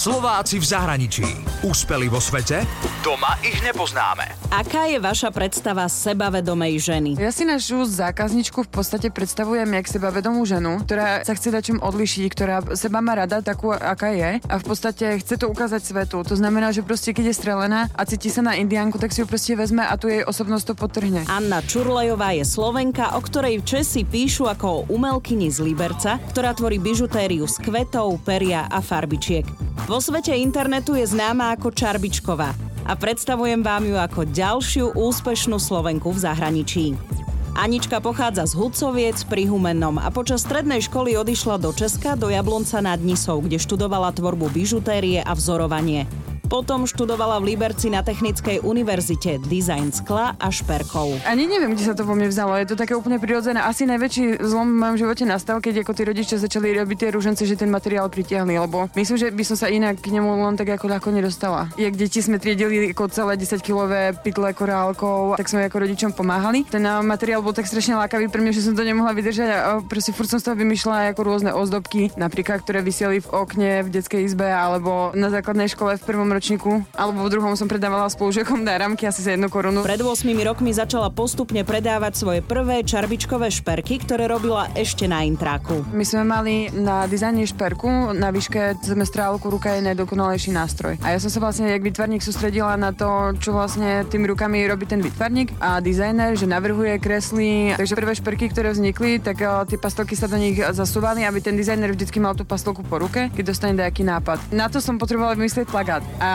Slováci v zahraničí. Úspeli vo svete? Doma ich nepoznáme. Aká je vaša predstava sebavedomej ženy? Ja si našu zákazničku v podstate predstavujem jak sebavedomú ženu, ktorá sa chce čím odlišiť, ktorá seba má rada takú, aká je a v podstate chce to ukázať svetu. To znamená, že proste keď je strelená a cíti sa na indiánku, tak si ju proste vezme a tu jej osobnosť to potrhne. Anna Čurlejová je Slovenka, o ktorej Česi píšu ako o umelkyni z Liberca, ktorá tvorí bižutériu z kvetov, peria a farbičiek. Vo svete internetu je známa ako Čarbičková a predstavujem vám ju ako ďalšiu úspešnú Slovenku v zahraničí. Anička pochádza z Hudcoviec pri Humennom a počas strednej školy odišla do Česka do Jablonca nad Nisou, kde študovala tvorbu bižutérie a vzorovanie. Potom študovala v Liberci na Technickej univerzite dizajn skla a šperkov. Ani neviem, kde sa to po mne vzalo. Je to také úplne prirodzené. Asi najväčší zlom v mojom živote nastal, keď ako tí rodičia začali robiť tie rúžence, že ten materiál pritiahli, lebo myslím, že by som sa inak k nemu len tak ako ľahko nedostala. Jak deti sme triedili ako celé 10-kilové pytle korálkov, tak sme ako rodičom pomáhali. Ten materiál bol tak strašne lákavý pre mňa, že som to nemohla vydržať a proste furt som z toho vymýšľala ako rôzne ozdobky, napríklad ktoré vyseli v okne v detskej izbe alebo na základnej škole v prvom ročníku, alebo v druhom som predávala spolužiakom náramky asi za jednu korunu. Pred 8 rokmi začala postupne predávať svoje prvé čarbičkové šperky, ktoré robila ešte na intráku. My sme mali na dizajne šperku na výške zemestrálku ruka je najdokonalejší nástroj. A ja som sa vlastne jak vytvarník sústredila na to, čo vlastne tými rukami robí ten vytvarník a dizajner, že navrhuje, kreslí. Takže prvé šperky, ktoré vznikli, tak uh, tie pastolky sa do nich zasúvali, aby ten dizajner vždycky mal tú pastolku po ruke, keď dostane nejaký nápad. Na to som potrebovala vymyslieť plagát. A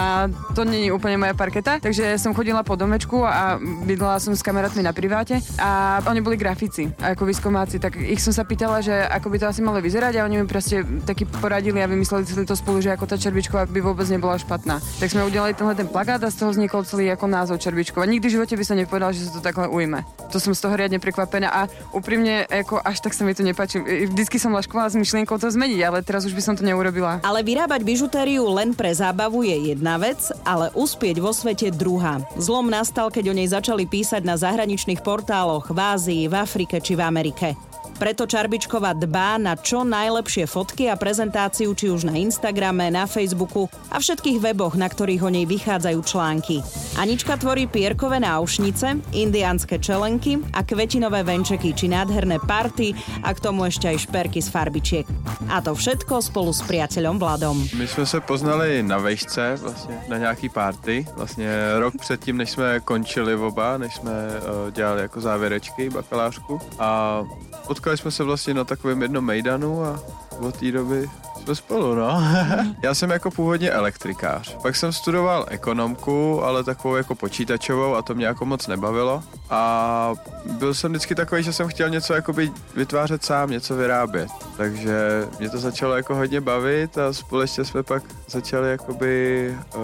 to nie je úplne moja parketa, takže som chodila po domečku a bydlela som s kamarátmi na priváte a oni boli grafici ako výskumáci, tak ich som sa pýtala, že ako by to asi malo vyzerať a oni mi proste taký poradili a vymysleli si to spolu, že ako tá čerbičková by vôbec nebola špatná. Tak sme udelali tenhle ten plagát a z toho vznikol celý ako názov čerbičková. Nikdy v živote by sa nepovedal, že sa to takhle ujme. To som z toho riadne prekvapená a úprimne ako až tak sa mi to nepáči. Vždycky som laškovala s myšlienkou to zmeniť, ale teraz už by som to neurobila. Ale vyrábať bižutériu len pre zábavu je jedna vec, ale uspieť vo svete druhá. Zlom nastal, keď o nej začali písať na zahraničných portáloch v Ázii, v Afrike či v Amerike. Preto Čarbičková dbá na čo najlepšie fotky a prezentáciu či už na Instagrame, na Facebooku a všetkých weboch, na ktorých o nej vychádzajú články. Anička tvorí pierkové náušnice, indiánske čelenky a kvetinové venčeky či nádherné party a k tomu ešte aj šperky z farbičiek. A to všetko spolu s priateľom Vladom. My jsme se poznali na vejšce, vlastně na nějaký party. Vlastně rok předtím, než jsme končili oba, než jsme uh, dělali jako závěrečky, bakalářku. A potkali jsme se vlastně na takovém jednom mejdanu a od té doby jsme spolu, no. Já jsem jako původně elektrikář. Pak jsem studoval ekonomku, ale takovou jako počítačovou a to mě jako moc nebavilo. A byl jsem vždycky takový, že jsem chtěl něco jakoby vytvářet sám, něco vyrábět. Takže mě to začalo jako hodně bavit a společně jsme pak začali jakoby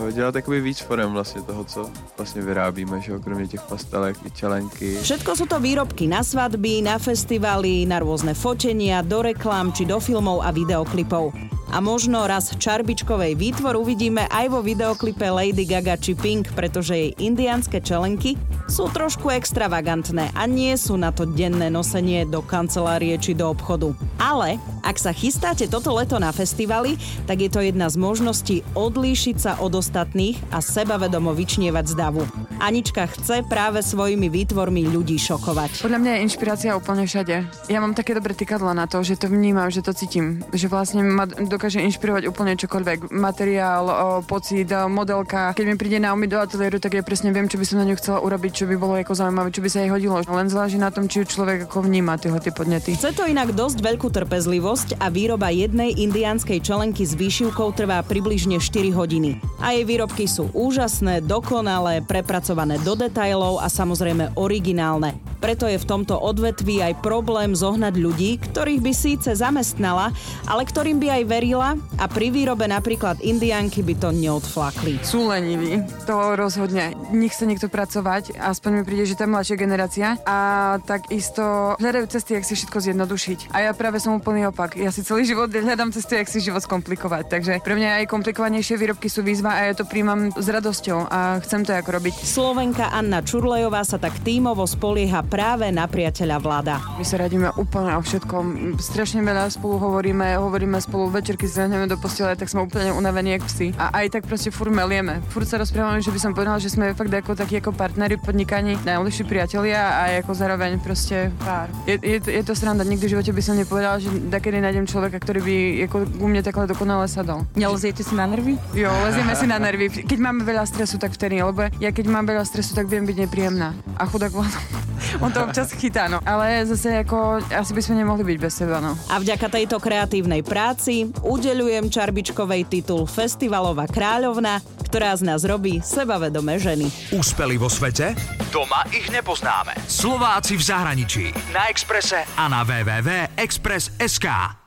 eh, dělat jakoby víc forem vlastně toho, co vlastně vyrábíme, že kromě těch pastelek i čelenky. Všetko sú to výrobky na svadby, na festivaly, na rôzne fotenia, do reklám či do filmov a videoklipov. A možno raz čarbičkovej výtvor uvidíme aj vo videoklipe Lady Gaga či Pink, pretože jej indiánske čelenky sú trošku extravagantné a nie sú na to denné nosenie do kancelárie či do obchodu. Ale ak sa chystáte toto leto na festivaly, tak je to jedna z možností odlíšiť sa od ostatných a sebavedomo vyčnievať z davu. Anička chce práve svojimi výtvormi ľudí šokovať. Podľa mňa je inšpirácia úplne všade. Ja mám také dobré tykadla na to, že to vnímam, že to cítim. Že vlastne ma dokáže inšpirovať úplne čokoľvek. Materiál, pocit, modelka. Keď mi príde Naomi do ateliéru, tak ja presne viem, čo by som na ňu chcela urobiť, čo by bolo ako zaujímavé, čo by sa jej hodilo. Len záleží na tom, či človek ako vníma tieto tie podnety. Chce to inak dosť veľkú trpezlivosť a výroba jednej indiánskej čelenky s výšivkou trvá približne 4 hodiny. A jej výrobky sú úžasné, dokonalé, prepracované do detajlov a samozrejme originálne. Preto je v tomto odvetví aj problém zohnať ľudí, ktorých by síce zamestnala, ale ktorým by aj verila a pri výrobe napríklad indiánky by to neodflakli. Sú leniví, to rozhodne. Nech sa niekto pracovať, aspoň mi príde, že tá mladšia generácia a takisto hľadajú cesty, jak si všetko zjednodušiť. A ja práve som úplný opak. Ja si celý život hľadám cesty, jak si život skomplikovať. Takže pre mňa aj komplikovanejšie výrobky sú výzva a ja to príjmam s radosťou a chcem to ako robiť. Slovenka Anna Čurlejová sa tak tímovo spolieha práve na priateľa Vlada. My sa radíme úplne o všetkom. Strašne veľa spolu hovoríme, hovoríme spolu večerky, zrahneme do postele, tak sme úplne unavení jak psi. A aj tak proste furt melieme. Furt sa rozprávame, že by som povedala, že sme fakt ako takí ako partneri podnikaní, najlepší priatelia a ako zároveň proste pár. Je, je, je to sranda, nikdy v živote by som nepovedala, že takedy nájdem človeka, ktorý by ako u mne takhle dokonale sadol. Nelziete si na nervy? Jo, lezieme si na nervy. Keď máme veľa stresu, tak vtedy, lebo ja keď mám veľa stresu, tak viem byť nepríjemná. A chudák Vlado. On to občas chytá, no. Ale zase ako, asi by sme nemohli byť bez seba, no. A vďaka tejto kreatívnej práci udeľujem Čarbičkovej titul Festivalová kráľovna, ktorá z nás robí sebavedomé ženy. Úspeli vo svete? Doma ich nepoznáme. Slováci v zahraničí. Na Exprese a na www.express.sk.